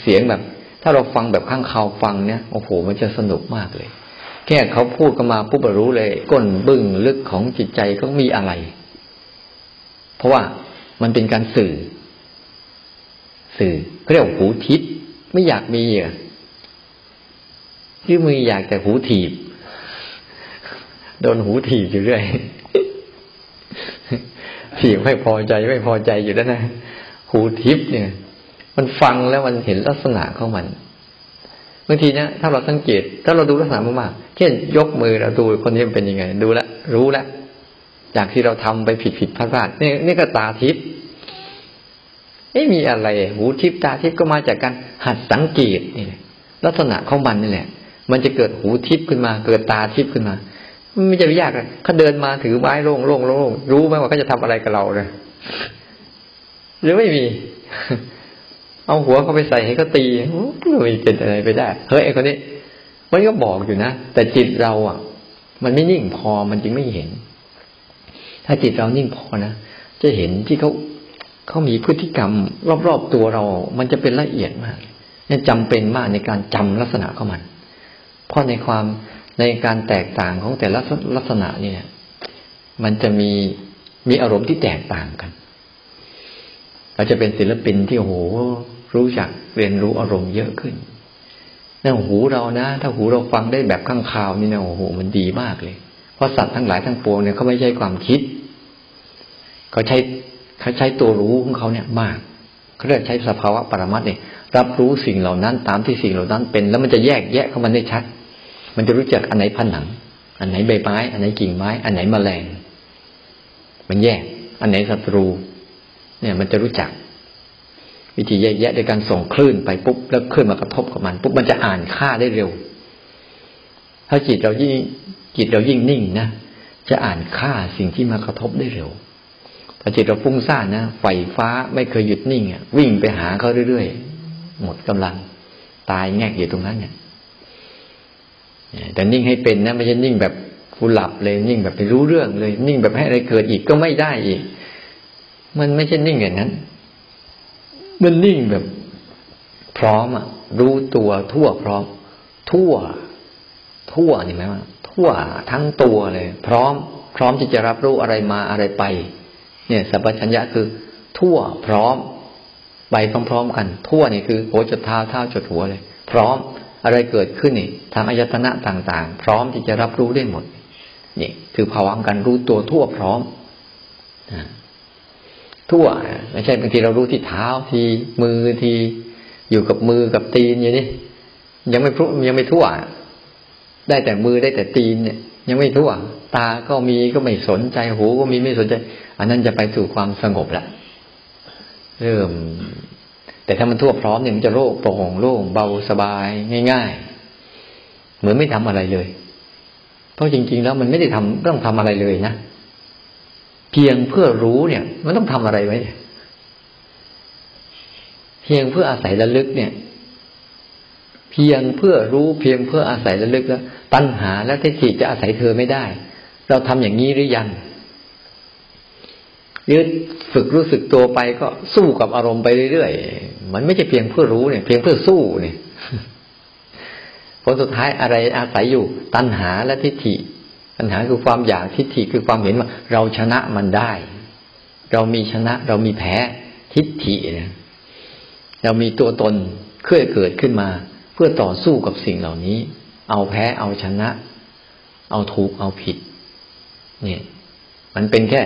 เสียงแบบ ถ้าเราฟังแบบข้างเขาฟังเนี่ยโอ้โหมันจะสนุกมากเลย แค่เขาพูดกันมาปุ๊บรู้เลย ก้นบึ้งลึกของจิตใจเขามีอะไร เพราะว่ามันเป็นการสื่อ สื่อเขาเรียกหูทิพไม่อยากมีอะที่มืออยากแต่หูถีบ โดนหูถีบอยู่เรื่อยถีบไม่พอใจไม่พอใจอยู่แล้วนะหูทิพย์เนี่ย มันฟังแล้วมันเห็นลักษณะของมัน บางทีเนี่ยถ้าเราสังเกต ถ้าเราดูลักษณะมากๆเช่นยกมือเราดูคนนี้เป็นยังไง ดูแลรู้แล้วจากที่เราทำไปผิดผิดพลาดพลาดนี่นี่ก็ตาทิพย์ไม่มีอะไร หูทิพย์ตาทิพย์ก็มาจากการหัดสังเกตนี่ลักษณะของมันนี่แหละ มันจะเกิดหูทิพย์ขึ้นมา เกิดตาทิพย์ขึ้นมาไม่จะไปยากเลยเขาเดินมาถือไม้โล่งโล่งโล่งรู้ไหมว่าเขาจะทำอะไรกับเราเลยหรือไม่มี เอาหัวเขาไปใส่ให้เขาตีไม่เป็นอะไรไปได้ เฮ้ยไอ้คนนี้มันก็บอกอยู่นะ แต่จิตเราอะ มันไม่นิ่งพอมันจึงไม่เห็น ถ้าจิตเรานิ่งพอนะจะเห็นที่เขาเขามีพฤติกรรม รอบๆตัวเรา มันจะเป็นละเอียดมากนี่จำเป็นมากในการจำลักษณะของมัน เพราะในความในการแตกต่างของแต่ละลักษณะเนี่ย มันจะมีมีอารมณ์ที่แตกต่างกัน เราจะเป็นศิลปินที่โห รู้จักเรียนรู้อารมณ์เยอะขึ้นนั่หูเรานะ ถ้าหูเราฟังได้แบบข้างข่าวนี่นะโอ้โหมันดีมากเลย เพราะสัตว์ทั้งหลายทั้งปวงเนี่ยเขาไม่ใช่ความคิดเขาใช้เขาใช้ตัวรู้ของเขาเนี่ยมากเขาเรียกใช้สภาวะปรมัตเนี่ย รับรู้สิ่งเหล่านั้นตามที่สิ่งเหล่านั้นเป็น แล้วมันจะแยกแยะเข้ามาได้ชัด มันจะรู้จักอันไหนผนัง อันไหนใบไม้ อันไหนกิ่งไม้ อันไหนแมลง มันแยก อันไหนศัตรู เนี่ยมันจะรู้จัก วิธีแยกแยะโดยการส่งคลื่นไปปุ๊บแล้วคลื่นมากระทบกับมันปุ๊บมันจะอ่านค่าได้เร็ว ถ้าจิตเรายิ่งจิตเรายิ่งนิ่งนะจะอ่านค่าสิ่งที่มากระทบได้เร็วพอจิตเราฟุ้งซ่านนะไฟฟ้าไม่เคยหยุดนิ่งอะวิ่งไปหาเขาเรื่อยๆหมดกำลัง ตายแงกอยู่ตรงนั้นเนี่ยแต่นิ่งให้เป็นนะไม่ใช่นิ่งแบบกูหลับเลยนิ่งแบบไปรู้เรื่องเลย นิ่งแบบให้อะไรเกิดอีกก็ไม่ได้อีก มันไม่ใช่นิ่งอย่างนั้น มันนิ่งแบบ พร้อมอะ รู้ตัวทั่วพร้อม ทั่ว ทั่วนี่ไหมว่าทั่วทั้งตัวเลย พร้อม พร้อมที่จะรับรู้อะไรมาอะไรไป เนี่ย สัพพัญญะคือ ทั่วพร้อม ไปพร้อมๆกัน ทั่วนี่คือหัวจดเท้าเท้าจดหัวเลย พร้อมอะไรเกิดขึ้นนี่ทางอายตนะต่างๆ พร้อมที่จะรับรู้ได้หมดนี่คือภาวะการรู้ตัวทั่วพร้อม ทั่วไม่ใช่บางทีเรารู้ที่เท้าทีมือทีอยู่กับมือกับตีนอย่างนี้ยังไม่พุยังไม่ทั่ว ได้แต่มือได้แต่ตีนเนี่ย ยังไม่ทั่ว ตาก็มีก็ไม่สนใจหูก็มีไม่สนใจ อันนั้นจะไปสู่ความสงบละเริ่ม แต่ถ้ามันทั่วพร้อมเนี่ยมันจะโล่งโปร่งโล่งเบาสบายง่าย ๆ เหมือนไม่ทำอะไรเลย เพราะจริง ๆ แล้วมันไม่ได้ทำต้องทำอะไรเลยนะ เพียงเพื่อรู้เนี่ย มันต้องทำอะไรไว้เพียงเพื่ออาศัยระลึกเนี่ย เพียงเพื่อรู้เพียงเพื่ออาศัยระลึกแล้ว ตัณหาและทิฏฐิจะอาศัยเธอไม่ได้ เราทำอย่างนี้หรือยังหรือฝึกรู้สึกตัวไปก็สู้กับอารมณ์ไปเรื่อยๆ มันไม่ใช่เพียงเพื่อรู้เนี่ย เพียงเพื่อสู้เนี่ยผลสุดท้ายอะไรอาศัยอยู่ ตัณหาและทิฏฐิ ปัญหาคือความอยากทิฏฐิคือความเห็นว่า เราชนะมันได้ เรามีชนะ เรามีแพ้ทิฏฐิเนี่ยเรามีตัวตนเคลื่อเกิดขึ้นมา เพื่อต่อสู้กับสิ่งเหล่านี้ เอาแพ้เอาชนะ เอาถูกเอาผิด เนี่ย มันเป็นแค่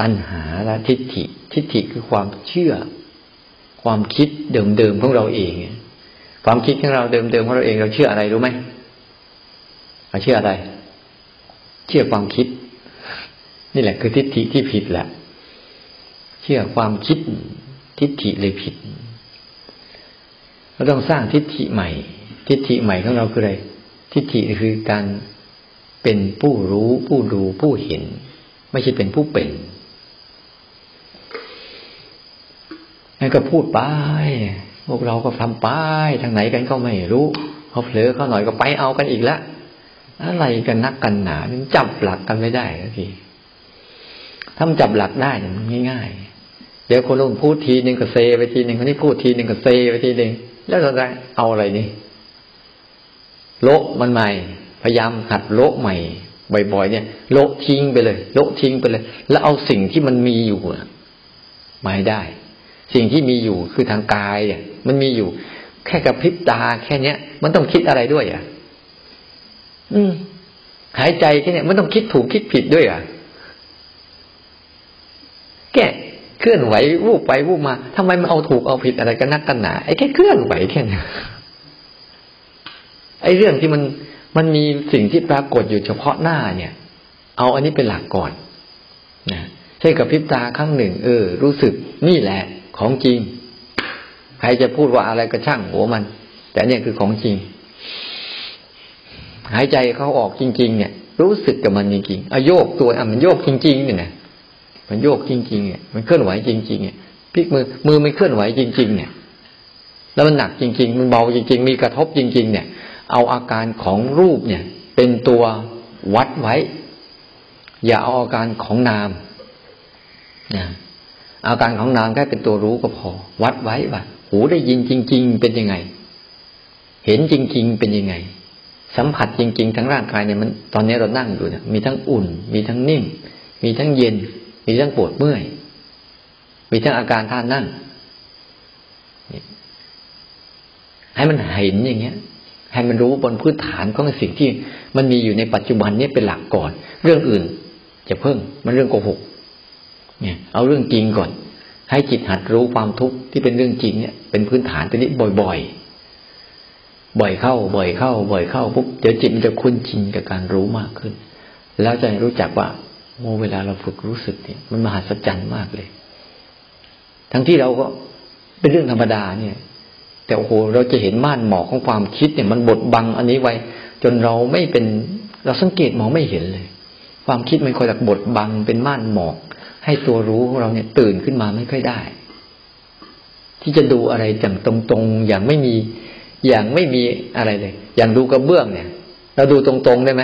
ตัณหาและทิฏฐิ ทิฏฐิคือความเชื่อ ความคิดเดิมๆของเราเองความคิดของเราเดิมๆของเราเองเราเชื่ออะไรรู้ไหมเราเชื่ออะไร เชื่อความคิด นี่แหละคือทิฏฐิที่ผิดแหละ เชื่อความคิดทิฏฐิเลยผิด เราต้องสร้างทิฏฐิใหม่ ทิฏฐิใหม่ของเราคืออะไร ทิฏฐิคือการเป็นผู้รู้ผู้ดูผู้เห็น ไม่ใช่เป็นผู้เป็นนั่นก็พูดไปพวกเราก็ทำไปทางไหนกันก็ไม่รู้เขาเผลอเขาหน่อยก็ไปเอากันอีกแล้ว อะไรกันนักกันหนาจับหลักกันไม่ได้ทีถ้ามันจับหลักได้มันง่ายๆเดี๋ยวคนนู้นพูดทีหนึ่งก็เซไปทีหนึ่งคนนี้พูดทีหนึ่งก็เซไปทีหนึ่งแล้วเราจะเอาอะไรนี่โละมันใหม่ พยายามหัดโละใหม่บ่อยๆเนี่ยโละทิ้งไปเลยโละทิ้งไปเลย แล้วเอาสิ่งที่มันมีอยู่มาให้ได้ สิ่งที่มีอยู่คือทางกายเนี่ย มันมีอยู่แค่กระพริบตาแค่เนี้ย มันต้องคิดอะไรด้วยอะ อืม หายใจแค่เนี้ยมันต้องคิดถูกคิดผิดด้วยอะแกเคลื่อนไหววูบไปวูบมาทำไมมันเอาถูกเอาผิดอะไรกันนักกันหนาไอ้แค่เคลื่อนไหวแค่นี้ไอ้เรื่องที่มันมันมีสิ่งที่ปรากฏอยู่เฉพาะหน้าเนี่ย เอาอันนี้เป็นหลักก่อนนะใช่กับพริบตาครั้งหนึ่ง เออ รู้สึกนี่แหละ ของจริง ใครจะพูดว่าอะไรก็ช่างหัวมัน แต่เนี่ยคือของจริง หายใจเขาออกจริง ๆ เนี่ย รู้สึกกับมันจริงๆอโยกตัวอะมันโยกจริงๆเนี่ยนะมันโยกจริง ๆ เนี่ย มันเคลื่อนไหวจริง ๆ เนี่ยพลิกมือมือมันเคลื่อนไหวจริง ๆ เนี่ย แล้วมันหนักจริง ๆ มันเบาจริง ๆ มีกระทบจริง ๆ เนี่ย เอาอาการของรูปเนี่ย เป็นตัววัดไว้ อย่าเอาอาการของนามนะอาการของนามแค่เป็นตัวรู้ก็พอ วัดไว้ว่าหูได้ยินจริง ๆ เป็นยังไง เห็นจริง ๆ เป็นยังไง สัมผัสจริง ๆ ทั้งร่างกายเนี่ยมันตอนนี้เรานั่งอยู่เนี่ยมีทั้งอุ่น มีทั้งนิ่ม มีทั้งเย็น มีทั้งปวดเมื่อย มีทั้งอาการท่านั่งให้มันเห็นอย่างเงี้ย ให้มันรู้บนพื้นฐานของสิ่งที่มันมีอยู่ในปัจจุบันนี้เป็นหลักก่อน เรื่องอื่นจะเพิ่งมันเรื่องโกหกเนี่ย เอาเรื่องจริงก่อน ให้จิตหัดรู้ความทุกข์ที่เป็นเรื่องจริงเนี่ยเป็นพื้นฐานตัวนี้บ่อย ๆ บ่อยเข้า บ่อยเข้า บ่อยเข้าปุ๊บเดี๋ยวจิตมันจะคุ้นชินกับการรู้มากขึ้น แล้วจะรู้จักว่าโมเวลาเราฝึกรู้สึกเนี่ย มันมหัศจรรย์มากเลย ทั้งที่เราก็เป็นเรื่องธรรมดาเนี่ย แต่โอ้โหเราจะเห็นม่านหมอกของความคิดเนี่ย มันบดบังอันนี้ไว้ จนเราไม่เป็นเราสังเกตมองไม่เห็นเลย ความคิดมันคอยจากบดบังเป็นม่านหมอก ให้ตัวรู้ของเราเนี่ยตื่นขึ้นมาไม่ค่อยได้ ที่จะดูอะไรอย่างตรงๆอย่างไม่มี อย่างไม่มีอะไรเลย อย่างดูกระเบื้องเนี่ย เราดูตรงๆได้ไหม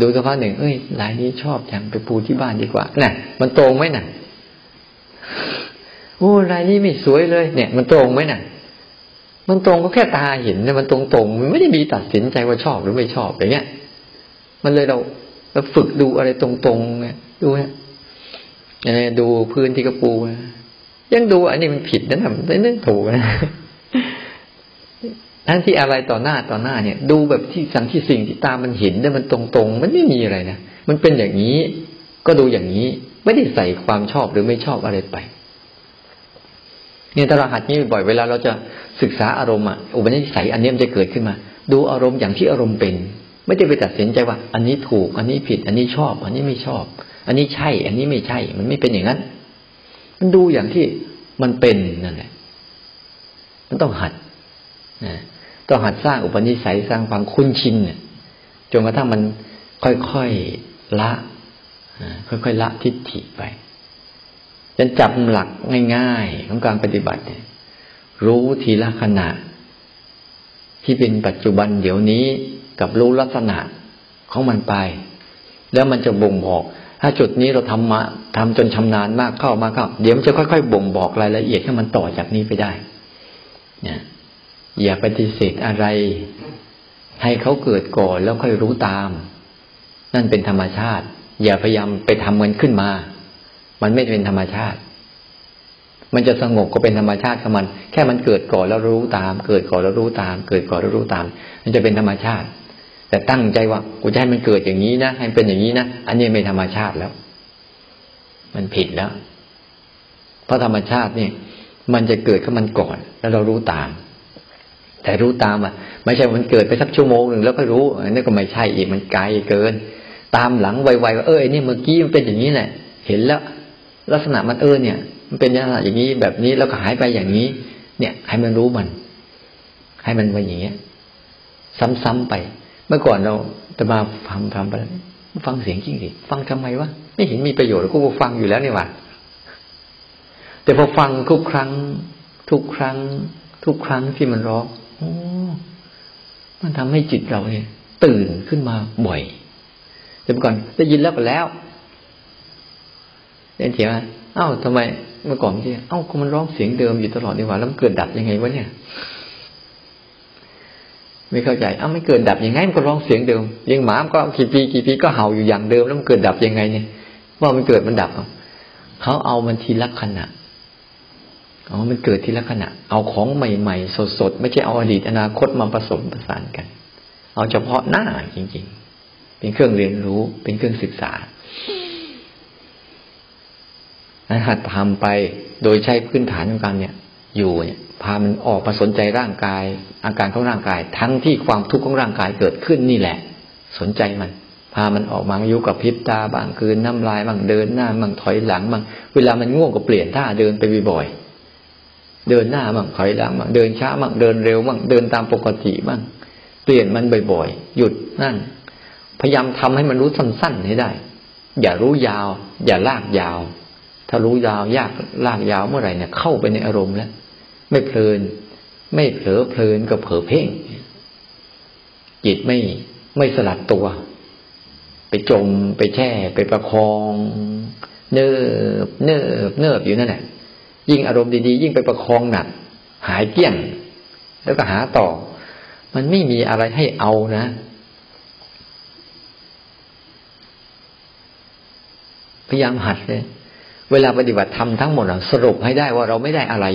ดูสักพักหนึ่งเอ้ยลายนี้ชอบจังไปปูที่บ้านดีกว่าน่ะ มันตรงไหมน่ะโอ้ลายนี้ไม่สวยเลย เนี่ย มันตรงไหมน่ะ มันตรงก็แค่ตาเห็นเนี่ยมันตรงตรงมันไม่ได้มีตัดสินใจว่าชอบหรือไม่ชอบอย่างเงี้ย มันเลยเราเราฝึกดูอะไรตรงๆเนี่ยดูฮะดูพื้นที่กระปูยังดูอันนี้มันผิดนะทำไม่ได้ถูกนะ ทั้งที่อะไรต่อหน้าต่อหน้าเนี่ย ดูแบบที่สังที่สิ่งที่ตามันเห็นเนี่ยมันตรงๆ มันไม่มีอะไรนะมันเป็นอย่างนี้ ก็ดูอย่างนี้ ไม่ได้ใส่ความชอบหรือไม่ชอบอะไรไปเนี่ยตราหัดนี้บ่อยเวลาเราจะศึกษาอารมณ์อะอุปนิสัยอันนี้มันจะเกิดขึ้นมา ดูอารมณ์อย่างที่อารมณ์เป็น ไม่ได้ไปตัดสินใจว่า อันนี้ถูก อันนี้ผิด อันนี้ชอบ อันนี้ไม่ชอบ อันนี้ใช่ อันนี้ไม่ใช่ มันไม่เป็นอย่างนั้น มันดูอย่างที่มันเป็นนั่นแหละมันต้องหัดนะ ต้องหัดสร้างอุปนิสัยสร้างความคุ้นชินเนี่ยจนกระทั่งมันค่อยๆละค่อยๆละทิฏฐิไปจนจับหลักง่ายๆของการปฏิบัติเนี่ยรู้ทีละขณะ ที่เป็นปัจจุบันเดี๋ยวนี้กับรู้ลักษณะของมันไป แล้วมันจะบ่งบอก ถ้าจุดนี้เราทำมาทำจนชำนาญมากเข้ามากเข้า เดี๋ยวมันจะค่อยๆบ่งบอกรายละเอียดให้มันต่อจากนี้ไปได้เนี่ย อย่าปฏิเสธอะไร ให้เขาเกิดก่อนแล้วค่อยรู้ตาม นั่นเป็นธรรมชาติ อย่าพยายามไปทำมันขึ้นมา มันไม่เป็นธรรมชาติ มันจะสงบก็เป็นธรรมชาติของมัน แค่มันเกิดก่อนแล้วรู้ตาม เกิดก่อนแล้วรู้ตาม เกิดก่อนแล้วรู้ตาม มันจะเป็นธรรมชาติ แต่ตั้งใจว่ากูจะให้มันเกิดอย่างนี้นะให้เป็นอย่างนี้นะอันนี้ไม่ธรรมชาติแล้ว มันผิดแล้ว เพราะธรรมชาติเนี่ยมันจะเกิดขึ้นมันก่อน แล้วเรารู้ตาม แต่รู้ตามอะ ไม่ใช่มันเกิดไปสักชั่วโมงหนึ่งแล้วก็รู้อันนี้ก็ไม่ใช่อีกมันไกลเกิน ตามหลังไวๆว่าเออไอ้นี่เมื่อกี้มันเป็นอย่างนี้แหละ เห็นแล้ว ลักษณะมันเออเนี่ย มันเป็นลักษณะอย่างนี้แบบนี้แล้วก็หายไปอย่างนี้ เนี่ย ให้มันรู้มัน ให้มันเป็นอย่างเงี้ย ซ้ำๆไป เมื่อก่อนเราจะมาฟังฟังไปฟังเสียงจริงสิฟังทำไมวะไม่เห็นมีประโยชน์กูฟังอยู่แล้วนี่หว่าแต่พอฟังทุกครั้ง ทุกครั้ง ทุกครั้งที่มันร้อง โอ้มันทำให้จิตเราเนี่ย ตื่นขึ้นมาบ่อยแต่เมื่อก่อนได้ยินแล้วก็แล้วเล่นเถียงเอ้าทำไมเมื่อก่อนที่เอ้าก็มันร้องเสียงเดิมอยู่ตลอดดีกว่าแล้วมันเกิดดับยังไงวะเนี่ย ไม่เข้าใจเอ้าไม่เกิดดับยังไงมันก็ร้องเสียงเดิมเลี้ยงหมาก็กี่ปีกี่ปีก็เห่าอยู่อย่างเดิมแล้วมันเกิดดับยังไงเนี่ยว่ามันเกิดมันดับเขาเอามันทีละขณะ อ๋อมันเกิดทีละขณะ เอาของใหม่ๆ สดๆ ไม่ใช่เอาอดีตอนาคตมาผสมประสานกัน เอาเฉพาะหน้าจริง ๆ เป็นเครื่องเรียนรู้ เป็นเครื่องศึกษาหัดทำไปโดยใช้พื้นฐานของการเนี่ย อยู่เนี่ยพามันออกมาสนใจร่างกาย อาการของร่างกาย ทั้งที่ความทุกข์ของร่างกายเกิดขึ้นนี่แหละ สนใจมัน พามันออกมาอยู่กับพิบตาบางคืนน้ำลายบางเดินหน้าบางถอยหลังบางเวลามันง่วงก็เปลี่ยนท่าเดินไปบ่อยๆ เดินหน้าบางถอยหลังบางเดินช้าบางเดินเร็วบางเดินตามปกติบางเปลี่ยนมันบ่อยๆ หยุดนั่น พยายามทำให้มันรู้สั้นๆให้ได้ อย่ารู้ยาว อย่าลากยาว ถ้ารู้ยาวยากลากยาวเมื่อไหร่เนี่ยเข้าไปในอารมณ์แล้ว ไม่เพลิน ไม่เผลอเพลินก็เผลอเพ่ง จิตไม่ไม่สลัดตัว ไปจมไปแช่ ไปประคอง เนิบเนิบเนิบอยู่นั่นแหละ ยิ่งอารมณ์ดีๆ ยิ่งไปประคองหนัก หายเกี้ยง แล้วก็หาต่อ มันไม่มีอะไรให้เอานะพยายามหัดเลย เวลาปฏิบัติธรรมทั้งหมดสรุปให้ได้ว่าเราไม่ได้อะไร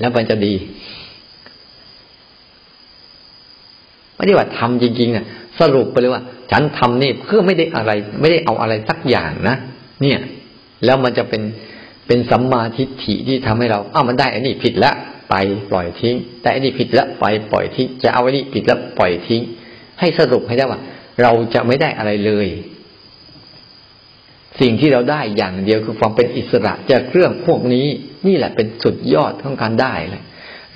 แล้วมันจะดี ปฏิบัติธรรมจริงๆน่ะสรุปไปเลยว่า ฉันทำนี่เพื่อไม่ได้อะไร ไม่ได้เอาอะไรสักอย่างนะเนี่ย แล้วมันจะเป็น เป็นสัมมาทิฏฐิที่ทำให้เราอ้าวมันได้อันนี้ผิดล้วไปปล่อยทิ้ง แต่อันนี้ผิดล้วไปปล่อยทิ้ง จะเอาอันนี้ผิดล้วปล่อยทิ้ง ให้สรุปให้ได้ว่า เราจะไม่ได้อะไรเลย สิ่งที่เราได้อย่างเดียวคือความเป็นอิสระจากเรื่องพวกนี้ นี่แหละเป็นสุดยอดของการได้เลย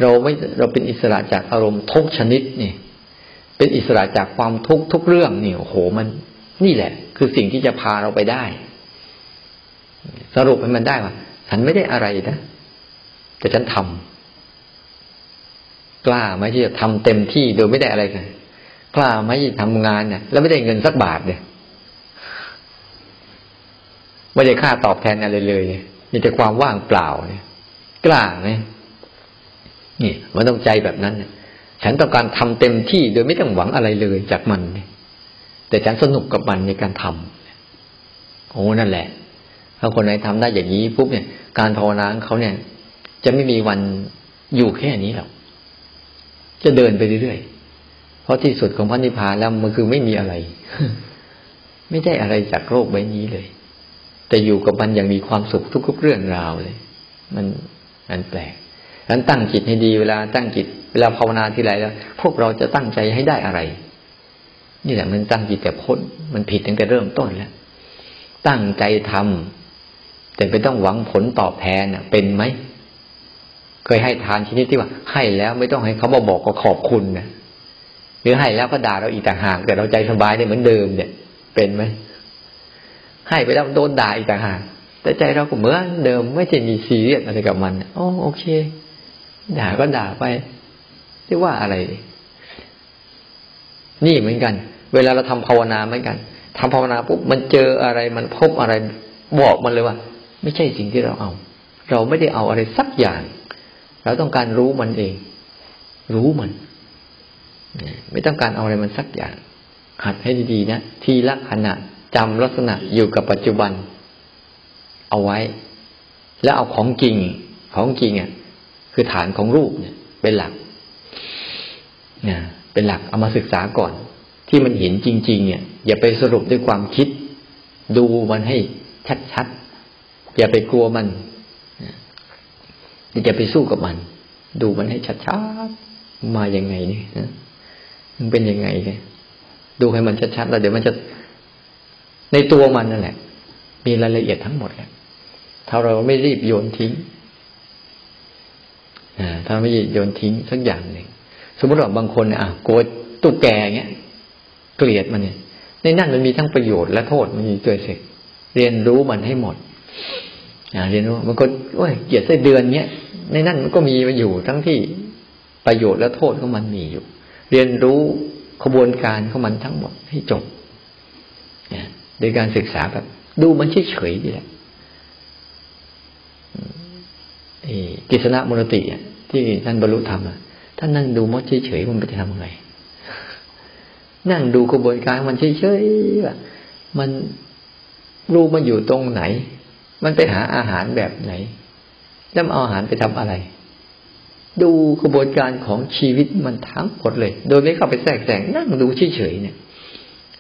เราไม่เราเป็นอิสระจากอารมณ์ทุกชนิดนี่เป็นอิสระจากความทุกทุกเรื่องนี่โอ้โหมัน นี่แหละ คือสิ่งที่จะพาเราไปได้ สรุปให้มันได้ว่าฉันไม่ได้อะไรนะแต่ฉันทำกล้าไหมที่จะทำเต็มที่โดยไม่ได้อะไรกันกล้าไหมที่ทำงานเนี่ยแล้วไม่ได้เงินสักบาทเนี่ยไม่ได้ค่าตอบแทนอะไรเลยมีแต่ความว่างเปล่าเนี่ย กล้าไหมนี่มันต้องใจแบบนั้นฉันต้องการทำเต็มที่โดยไม่ต้องหวังอะไรเลยจากมันเนี่ยแต่ฉันสนุกกับมันในการทำโอ้นั่นแหละ ถ้าคนไหนทำได้อย่างนี้ปุ๊บเนี่ย การภาวนาของเขาเนี่ย จะไม่มีวันอยู่แค่นี้หรอกจะเดินไปเรื่อยๆ เพราะที่สุดของพระนิพพานแล้วมันคือไม่มีอะไร ไม่ได้อะไรจากโลกใบนี้เลย แต่อยู่กับมันอย่างมีความสุขทุกๆเรื่องราวเลย มันมันแปลกฉะนั้นตั้งจิตให้ดีเวลาตั้งจิตเวลาภาวนาที่ไรแล้ว พวกเราจะตั้งใจให้ได้อะไร นี่แหละมันตั้งจิตแต่พ้นมันผิดตั้งแต่เริ่มต้นแล้ว ตั้งใจทำ แต่ไม่ต้องหวังผลตอบแทนเป็นไหมเคยให้ทานชนิดที่ว่า ให้แล้วไม่ต้องให้เขามาบอกก็ขอบคุณนะหรือให้แล้วก็ด่าเราอีกต่างหาก แต่เราใจสบายได้เหมือนเดิมเนี่ย เป็นไหมให้ไปแล้วโดนด่าอีกต่างหากแต่ใจเราก็เหมือนเดิมไม่ใช่มีซีเรียสอะไรกับมันโอ้โอเค ด่าก็ด่าไปเรียกว่าอะไร นี่เหมือนกัน เวลาเราทำภาวนาเหมือนกันทำภาวนาปุ๊บมันเจออะไรมันพบอะไรบอกมันเลยว่า ไม่ใช่สิ่งที่เราเอา เราไม่ได้เอาอะไรสักอย่าง เราต้องการรู้มันเอง รู้มัน ไม่ต้องการเอาอะไรมันสักอย่าง หัดให้ดีๆนะ ทีละขณะจำลักษณะอยู่กับปัจจุบัน เอาไว้ แล้วเอาของจริง ของจริงอะ คือฐานของรูปเนี่ย เป็นหลักนะเป็นหลักเอามาศึกษาก่อน ที่มันเห็นจริง ๆ เนี่ย อย่าไปสรุปด้วยความคิด ดูมันให้ชัดๆ อย่าไปกลัวมันอย่าไปสู้กับมัน ดูมันให้ชัดๆมาอย่างไงนี่มันเป็นยังไงเนี่ยดูให้มันชัดๆแล้วเดี๋ยวมันจะในตัวมันนั่นแหละ มีรายละเอียดทั้งหมดแหละถ้าเราไม่รีบโยนทิ้งถ้าไม่โยนทิ้งสักอย่างหนึ่งสมมติว่าบางคนอะกลัวตุ๊กแกเงี้ย เกลียดมันเนี่ย ในนั่นมันมีทั้งประโยชน์และโทษมันมีตัวเสกเรียนรู้มันให้หมด เรียนรู้มันก็โอ้ยเหยียดไส้เดือนเนี้ยในนั้นมันก็มีมาอยู่ทั้งที่ประโยชน์และโทษของมันมีอยู่ เรียนรู้ขบวนการของมันทั้งหมดให้จบโดยการศึกษาแบบ ดูมันเฉยๆดีแหละกิษณะมรติที่ท่านบรรลุธรรมท่านนั่งดูมดเฉยๆมันจะทำยังไงนั่งดูกระบวนการมันเฉยๆมันรู้มันอยู่ตรงไหน มันไปหาอาหารแบบไหนแล้วเอาอาหารไปทำอะไร ดูกระบวนการของชีวิตมันทั้งหมดเลย โดยไม่เข้าไปแทรกแซงนั่งดูเฉยๆเนี่ย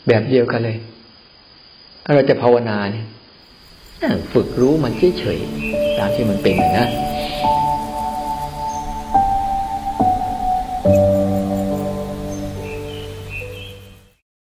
แบบเดียวกันเลย เราจะภาวนาเนี่ยฝึกรู้มันเฉยๆตามที่มันเป็นนะ